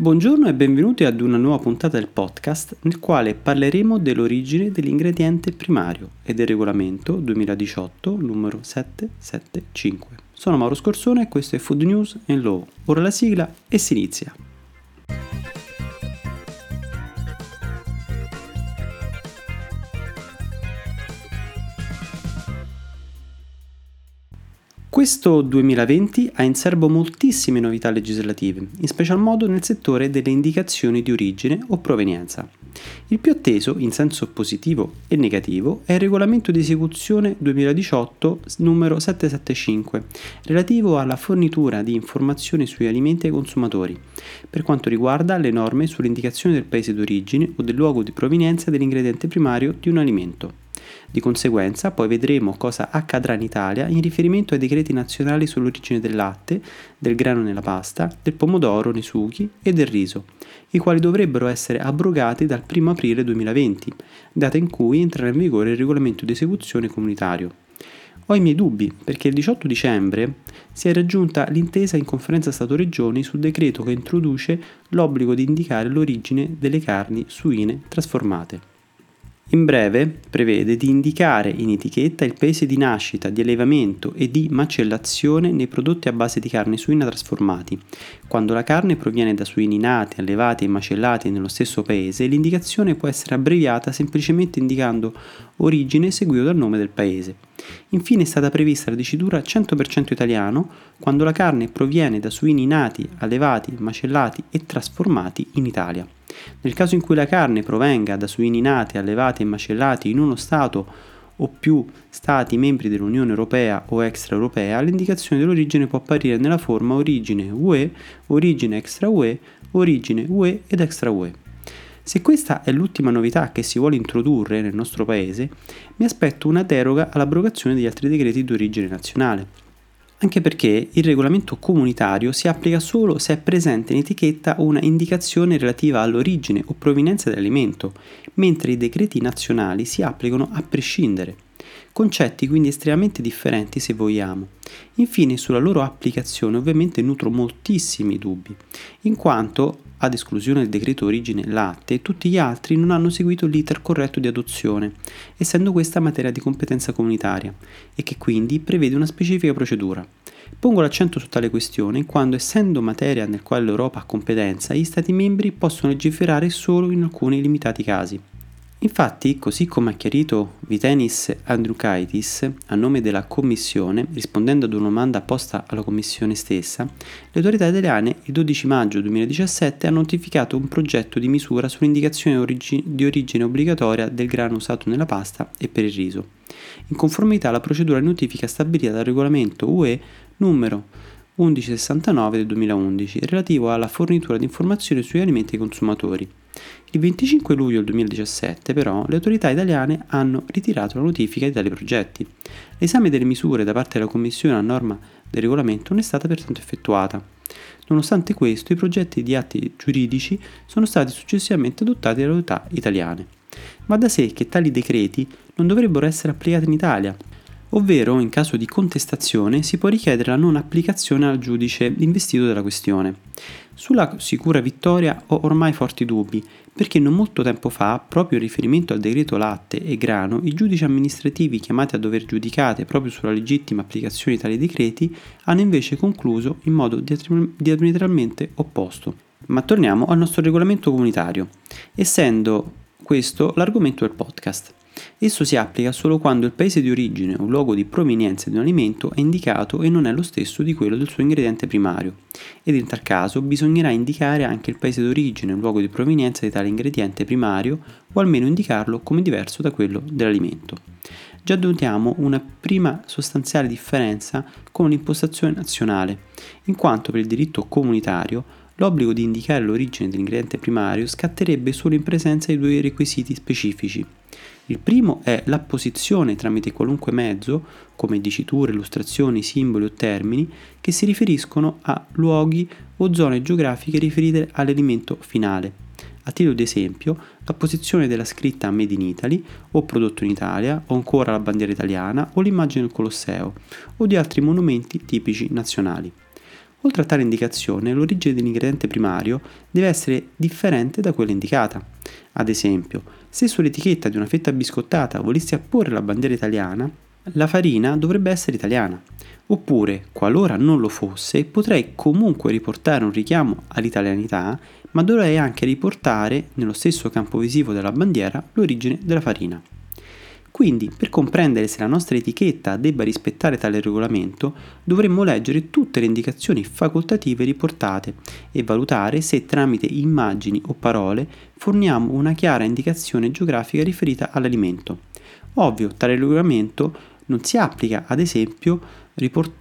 Buongiorno e benvenuti ad una nuova puntata del podcast nel quale parleremo dell'origine dell'ingrediente primario e del regolamento 2018 numero 775. Sono Mauro Scorsone e questo è Food News in Law. Ora la sigla e si inizia. Questo 2020 ha in serbo moltissime novità legislative, in special modo nel settore delle indicazioni di origine o provenienza. Il più atteso, in senso positivo e negativo, è il regolamento di esecuzione 2018 numero 775, relativo alla fornitura di informazioni sugli alimenti ai consumatori, per quanto riguarda le norme sull'indicazione del paese d'origine o del luogo di provenienza dell'ingrediente primario di un alimento. Di conseguenza poi vedremo cosa accadrà in Italia in riferimento ai decreti nazionali sull'origine del latte, del grano nella pasta, del pomodoro nei sughi e del riso, i quali dovrebbero essere abrogati dal 1 aprile 2020, data in cui entrerà in vigore il regolamento di esecuzione comunitario. Ho i miei dubbi perché il 18 dicembre si è raggiunta l'intesa in conferenza Stato-Regioni sul decreto che introduce l'obbligo di indicare l'origine delle carni suine trasformate. In breve, prevede di indicare in etichetta il paese di nascita, di allevamento e di macellazione nei prodotti a base di carne suina trasformati. Quando la carne proviene da suini nati, allevati e macellati nello stesso paese, l'indicazione può essere abbreviata semplicemente indicando origine seguito dal nome del paese. Infine è stata prevista la dicitura 100% italiano quando la carne proviene da suini nati, allevati, macellati e trasformati in Italia. Nel caso in cui la carne provenga da suini nati, allevati e macellati in uno Stato o più Stati membri dell'Unione Europea o extraeuropea, l'indicazione dell'origine può apparire nella forma origine UE, origine extra UE, origine UE ed extra UE. Se questa è l'ultima novità che si vuole introdurre nel nostro Paese, mi aspetto una deroga all'abrogazione degli altri decreti di origine nazionale anche perché il regolamento comunitario si applica solo se è presente in etichetta una indicazione relativa all'origine o provenienza dell'alimento, mentre i decreti nazionali si applicano a prescindere. Concetti quindi estremamente differenti se vogliamo. Infine sulla loro applicazione ovviamente nutro moltissimi dubbi, in quanto ad esclusione del decreto origine latte, tutti gli altri non hanno seguito l'iter corretto di adozione, essendo questa materia di competenza comunitaria, e che quindi prevede una specifica procedura. Pongo l'accento su tale questione quando, essendo materia nel quale l'Europa ha competenza, gli Stati membri possono legiferare solo in alcuni limitati casi. Infatti, così come ha chiarito Vitenis Andriukaitis a nome della Commissione, rispondendo ad una domanda posta alla Commissione stessa, le autorità italiane il 12 maggio 2017 hanno notificato un progetto di misura sull'indicazione origi- di origine obbligatoria del grano usato nella pasta e per il riso, in conformità alla procedura di notifica stabilita dal regolamento UE numero 1169 del 2011 relativo alla fornitura di informazioni sugli alimenti ai consumatori il 25 luglio 2017 però le autorità italiane hanno ritirato la notifica di tali progetti. L'esame delle misure da parte della Commissione a norma del regolamento non è stata pertanto effettuata. Nonostante questo, i progetti di atti giuridici sono stati successivamente adottati dalle autorità italiane. Va da sé che tali decreti non dovrebbero essere applicati in Italia, ovvero in caso di contestazione si può richiedere la non applicazione al giudice investito della questione. Sulla sicura vittoria ho ormai forti dubbi, perché non molto tempo fa, proprio in riferimento al decreto latte e grano, i giudici amministrativi chiamati a dover giudicare proprio sulla legittima applicazione di tali decreti hanno invece concluso in modo diametralmente opposto. Ma torniamo al nostro regolamento comunitario, essendo questo l'argomento del podcast. Esso si applica solo quando il paese di origine o luogo di provenienza di un alimento è indicato e non è lo stesso di quello del suo ingrediente primario, ed in tal caso bisognerà indicare anche il paese d'origine o luogo di provenienza di tale ingrediente primario o almeno indicarlo come diverso da quello dell'alimento. Già notiamo una prima sostanziale differenza con l'impostazione nazionale, in quanto per il diritto comunitario l'obbligo di indicare l'origine dell'ingrediente primario scatterebbe solo in presenza di due requisiti specifici, il primo è l'apposizione tramite qualunque mezzo, come diciture, illustrazioni, simboli o termini, che si riferiscono a luoghi o zone geografiche riferite all'alimento finale. A titolo di esempio, l'apposizione della scritta Made in Italy o prodotto in Italia o ancora la bandiera italiana o l'immagine del Colosseo o di altri monumenti tipici nazionali. Oltre a tale indicazione, l'origine dell'ingrediente primario deve essere differente da quella indicata. Ad esempio, se sull'etichetta di una fetta biscottata volessi apporre la bandiera italiana, la farina dovrebbe essere italiana. Oppure, qualora non lo fosse, potrei comunque riportare un richiamo all'italianità, ma dovrei anche riportare, nello stesso campo visivo della bandiera, l'origine della farina. Quindi, per comprendere se la nostra etichetta debba rispettare tale regolamento, dovremmo leggere tutte le indicazioni facoltative riportate e valutare se tramite immagini o parole forniamo una chiara indicazione geografica riferita all'alimento. Ovvio, tale regolamento non si applica, ad esempio,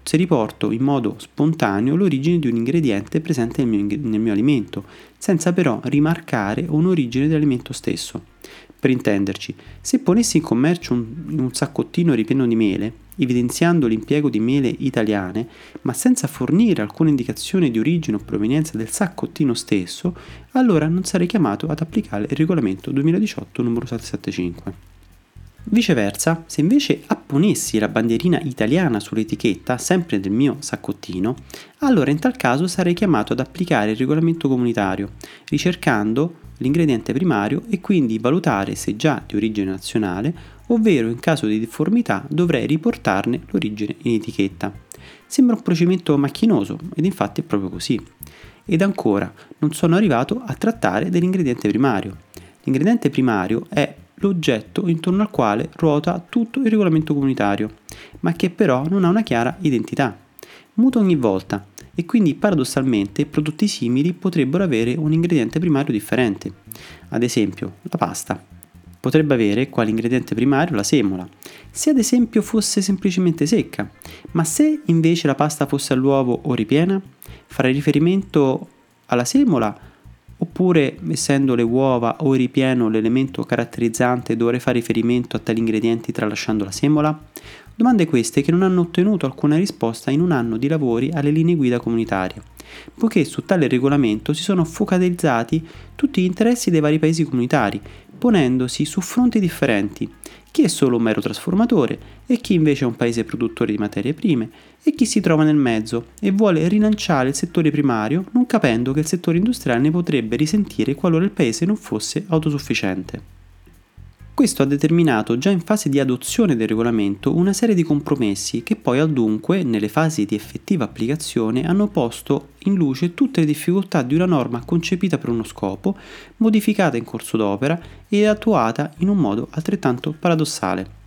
se riporto in modo spontaneo l'origine di un ingrediente presente nel mio, nel mio alimento, senza però rimarcare un'origine dell'alimento stesso. Per intenderci, se ponessi in commercio un, un saccottino ripieno di mele, evidenziando l'impiego di mele italiane, ma senza fornire alcuna indicazione di origine o provenienza del saccottino stesso, allora non sarei chiamato ad applicare il regolamento 2018 numero 775. Viceversa, se invece apponessi la bandierina italiana sull'etichetta, sempre del mio saccottino, allora in tal caso sarei chiamato ad applicare il regolamento comunitario, ricercando l'ingrediente primario e quindi valutare se già di origine nazionale, ovvero in caso di difformità dovrei riportarne l'origine in etichetta. Sembra un procedimento macchinoso ed infatti è proprio così. Ed ancora, non sono arrivato a trattare dell'ingrediente primario. L'ingrediente primario è l'oggetto intorno al quale ruota tutto il regolamento comunitario, ma che però non ha una chiara identità. Muta ogni volta e quindi paradossalmente prodotti simili potrebbero avere un ingrediente primario differente. Ad esempio, la pasta. Potrebbe avere quale ingrediente primario? La semola, se ad esempio fosse semplicemente secca, ma se invece la pasta fosse all'uovo o ripiena, farei riferimento alla semola? Oppure, essendo le uova o il ripieno l'elemento caratterizzante, dovrei fare riferimento a tali ingredienti tralasciando la semola? Domande queste che non hanno ottenuto alcuna risposta in un anno di lavori alle linee guida comunitarie, poiché su tale regolamento si sono focalizzati tutti gli interessi dei vari paesi comunitari, ponendosi su fronti differenti, chi è solo un mero trasformatore e chi invece è un paese produttore di materie prime e chi si trova nel mezzo e vuole rilanciare il settore primario non capendo che il settore industriale ne potrebbe risentire qualora il paese non fosse autosufficiente. Questo ha determinato già in fase di adozione del regolamento una serie di compromessi che poi al dunque, nelle fasi di effettiva applicazione, hanno posto in luce tutte le difficoltà di una norma concepita per uno scopo, modificata in corso d'opera e attuata in un modo altrettanto paradossale.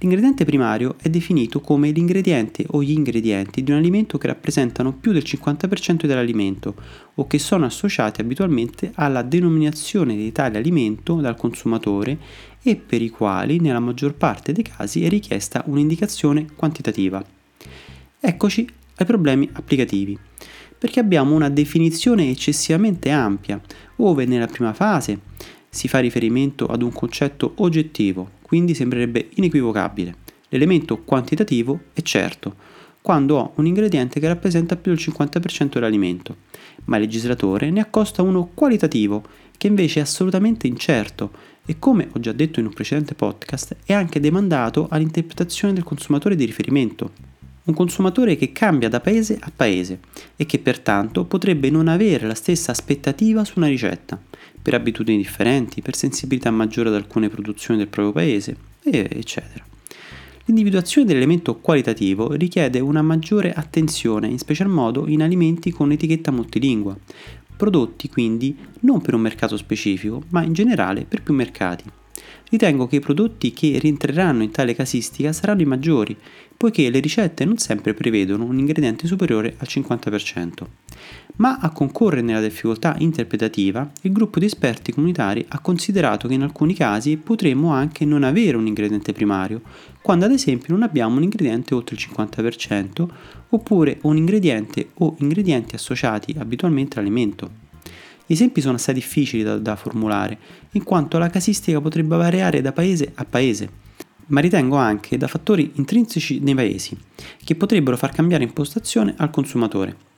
L'ingrediente primario è definito come l'ingrediente o gli ingredienti di un alimento che rappresentano più del 50% dell'alimento o che sono associati abitualmente alla denominazione di tale alimento dal consumatore e per i quali nella maggior parte dei casi è richiesta un'indicazione quantitativa. Eccoci ai problemi applicativi, perché abbiamo una definizione eccessivamente ampia, ove nella prima fase si fa riferimento ad un concetto oggettivo, quindi sembrerebbe inequivocabile. L'elemento quantitativo è certo, quando ho un ingrediente che rappresenta più del 50% dell'alimento, ma il legislatore ne accosta uno qualitativo, che invece è assolutamente incerto e come ho già detto in un precedente podcast è anche demandato all'interpretazione del consumatore di riferimento. Un consumatore che cambia da paese a paese e che pertanto potrebbe non avere la stessa aspettativa su una ricetta, per abitudini differenti, per sensibilità maggiore ad alcune produzioni del proprio paese, eccetera. L'individuazione dell'elemento qualitativo richiede una maggiore attenzione, in special modo in alimenti con etichetta multilingua, prodotti quindi non per un mercato specifico, ma in generale per più mercati. Ritengo che i prodotti che rientreranno in tale casistica saranno i maggiori, poiché le ricette non sempre prevedono un ingrediente superiore al 50%. Ma a concorrere nella difficoltà interpretativa, il gruppo di esperti comunitari ha considerato che in alcuni casi potremmo anche non avere un ingrediente primario, quando ad esempio non abbiamo un ingrediente oltre il 50%, oppure un ingrediente o ingredienti associati abitualmente all'alimento. Gli esempi sono assai difficili da, da formulare, in quanto la casistica potrebbe variare da paese a paese, ma ritengo anche da fattori intrinseci nei paesi, che potrebbero far cambiare impostazione al consumatore.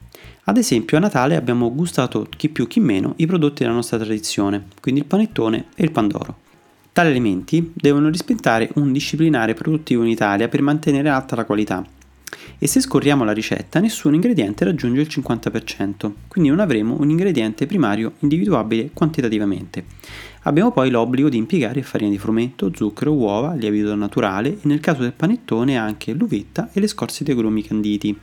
Ad esempio a Natale abbiamo gustato chi più chi meno i prodotti della nostra tradizione, quindi il panettone e il pandoro. Tali alimenti devono rispettare un disciplinare produttivo in Italia per mantenere alta la qualità E se scorriamo la ricetta, nessun ingrediente raggiunge il 50%, quindi non avremo un ingrediente primario individuabile quantitativamente. Abbiamo poi l'obbligo di impiegare farina di frumento, zucchero, uova, lievito naturale e nel caso del panettone anche l'uvetta e le scorze di agrumi canditi.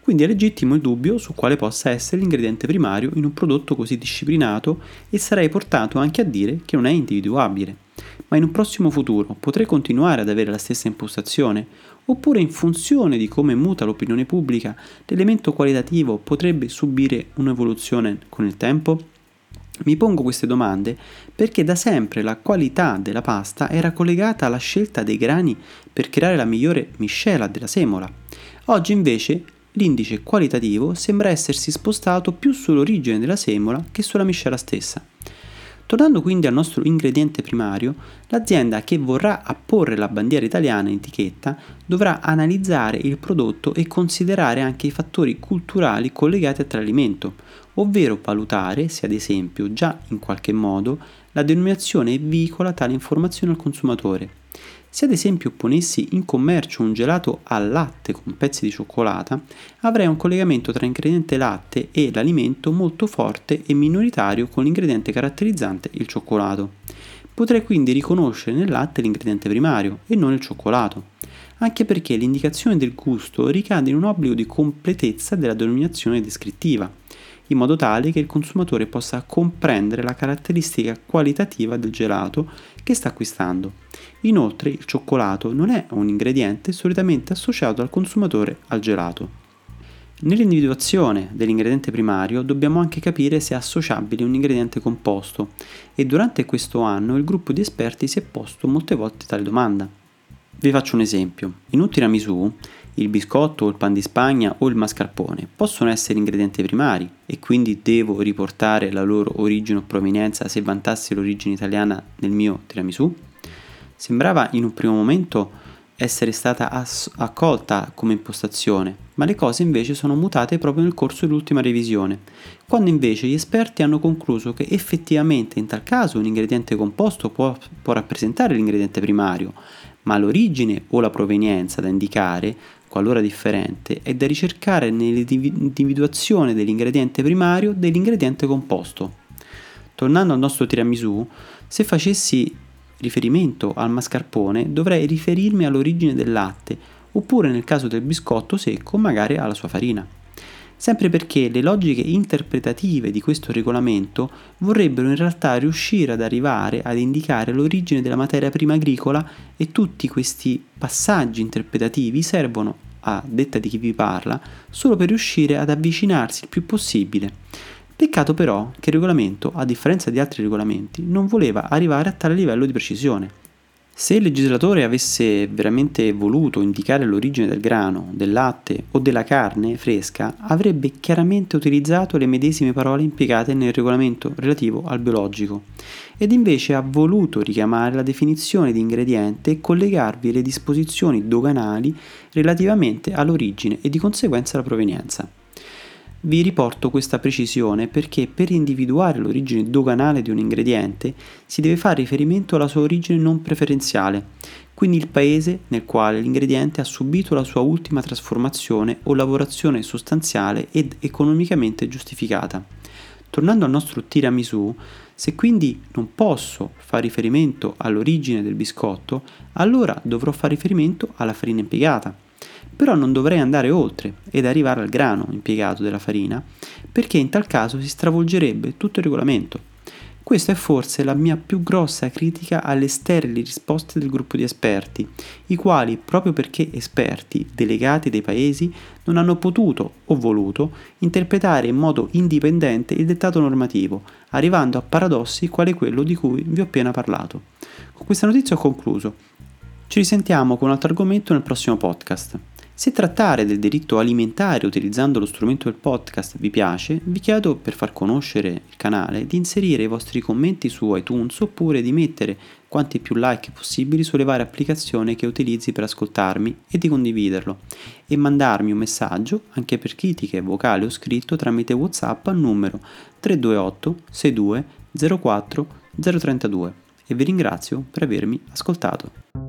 Quindi è legittimo il dubbio su quale possa essere l'ingrediente primario in un prodotto così disciplinato e sarei portato anche a dire che non è individuabile. Ma in un prossimo futuro potrei continuare ad avere la stessa impostazione? Oppure in funzione di come muta l'opinione pubblica, l'elemento qualitativo potrebbe subire un'evoluzione con il tempo? Mi pongo queste domande perché da sempre la qualità della pasta era collegata alla scelta dei grani per creare la migliore miscela della semola. Oggi invece l'indice qualitativo sembra essersi spostato più sull'origine della semola che sulla miscela stessa. Tornando quindi al nostro ingrediente primario, l'azienda che vorrà apporre la bandiera italiana in etichetta dovrà analizzare il prodotto e considerare anche i fattori culturali collegati a tale alimento, ovvero valutare se ad esempio già in qualche modo la denominazione veicola tale informazione al consumatore se ad esempio ponessi in commercio un gelato al latte con pezzi di cioccolata, avrei un collegamento tra ingrediente latte e l'alimento molto forte e minoritario con l'ingrediente caratterizzante il cioccolato. Potrei quindi riconoscere nel latte l'ingrediente primario e non il cioccolato, anche perché l'indicazione del gusto ricade in un obbligo di completezza della denominazione descrittiva, in modo tale che il consumatore possa comprendere la caratteristica qualitativa del gelato che sta acquistando. Inoltre il cioccolato non è un ingrediente solitamente associato dal consumatore al gelato. Nell'individuazione dell'ingrediente primario dobbiamo anche capire se è associabile un ingrediente composto e durante questo anno il gruppo di esperti si è posto molte volte tale domanda. Vi faccio un esempio. In un tiramisù il biscotto o il pan di Spagna o il mascarpone possono essere ingredienti primari e quindi devo riportare la loro origine o provenienza se vantassi l'origine italiana nel mio tiramisù? Sembrava in un primo momento essere stata ass- accolta come impostazione, ma le cose invece sono mutate proprio nel corso dell'ultima revisione, quando invece gli esperti hanno concluso che effettivamente in tal caso un ingrediente composto può, può rappresentare l'ingrediente primario, ma l'origine o la provenienza da indicare, qualora differente, è da ricercare nell'individuazione dell'ingrediente primario dell'ingrediente composto. Tornando al nostro tiramisù, se facessi riferimento al mascarpone dovrei riferirmi all'origine del latte, oppure nel caso del biscotto secco magari alla sua farina. Sempre perché le logiche interpretative di questo regolamento vorrebbero in realtà riuscire ad arrivare ad indicare l'origine della materia prima agricola e tutti questi passaggi interpretativi servono, a detta di chi vi parla, solo per riuscire ad avvicinarsi il più possibile Peccato però che il regolamento, a differenza di altri regolamenti, non voleva arrivare a tale livello di precisione. Se il legislatore avesse veramente voluto indicare l'origine del grano, del latte o della carne fresca, avrebbe chiaramente utilizzato le medesime parole impiegate nel regolamento relativo al biologico, ed invece ha voluto richiamare la definizione di ingrediente e collegarvi le disposizioni doganali relativamente all'origine e di conseguenza alla provenienza. Vi riporto questa precisione perché per individuare l'origine doganale di un ingrediente si deve fare riferimento alla sua origine non preferenziale, quindi il paese nel quale l'ingrediente ha subito la sua ultima trasformazione o lavorazione sostanziale ed economicamente giustificata. Tornando al nostro tiramisù, se quindi non posso fare riferimento all'origine del biscotto, allora dovrò fare riferimento alla farina impiegata però non dovrei andare oltre ed arrivare al grano impiegato della farina, perché in tal caso si stravolgerebbe tutto il regolamento. Questa è forse la mia più grossa critica alle sterili risposte del gruppo di esperti, i quali, proprio perché esperti, delegati dei paesi, non hanno potuto o voluto interpretare in modo indipendente il dettato normativo, arrivando a paradossi quale quello di cui vi ho appena parlato. Con questa notizia ho concluso. Ci risentiamo con un altro argomento nel prossimo podcast. Se trattare del diritto alimentare utilizzando lo strumento del podcast vi piace, vi chiedo per far conoscere il canale di inserire i vostri commenti su iTunes oppure di mettere quanti più like possibili sulle varie applicazioni che utilizzi per ascoltarmi e di condividerlo e mandarmi un messaggio anche per critiche vocali o scritto tramite WhatsApp al numero 328 62 04 032 e vi ringrazio per avermi ascoltato.